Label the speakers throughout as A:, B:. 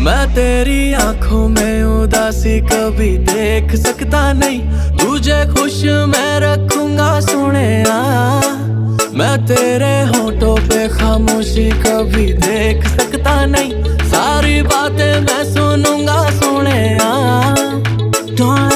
A: मैं तेरी आँखों में उदासी कभी देख सकता नहीं। तुझे खुश मैं रखूँगा सुने मैं तेरे होठों पे खामोशी कभी देख सकता नहीं। सारी बातें मैं सुनूँगा सुने आ।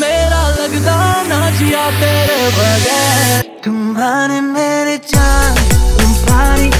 A: मेरा लगदा ना जिया तेरे बगैर।
B: तुम्हारे मेरे चार तुम्हारी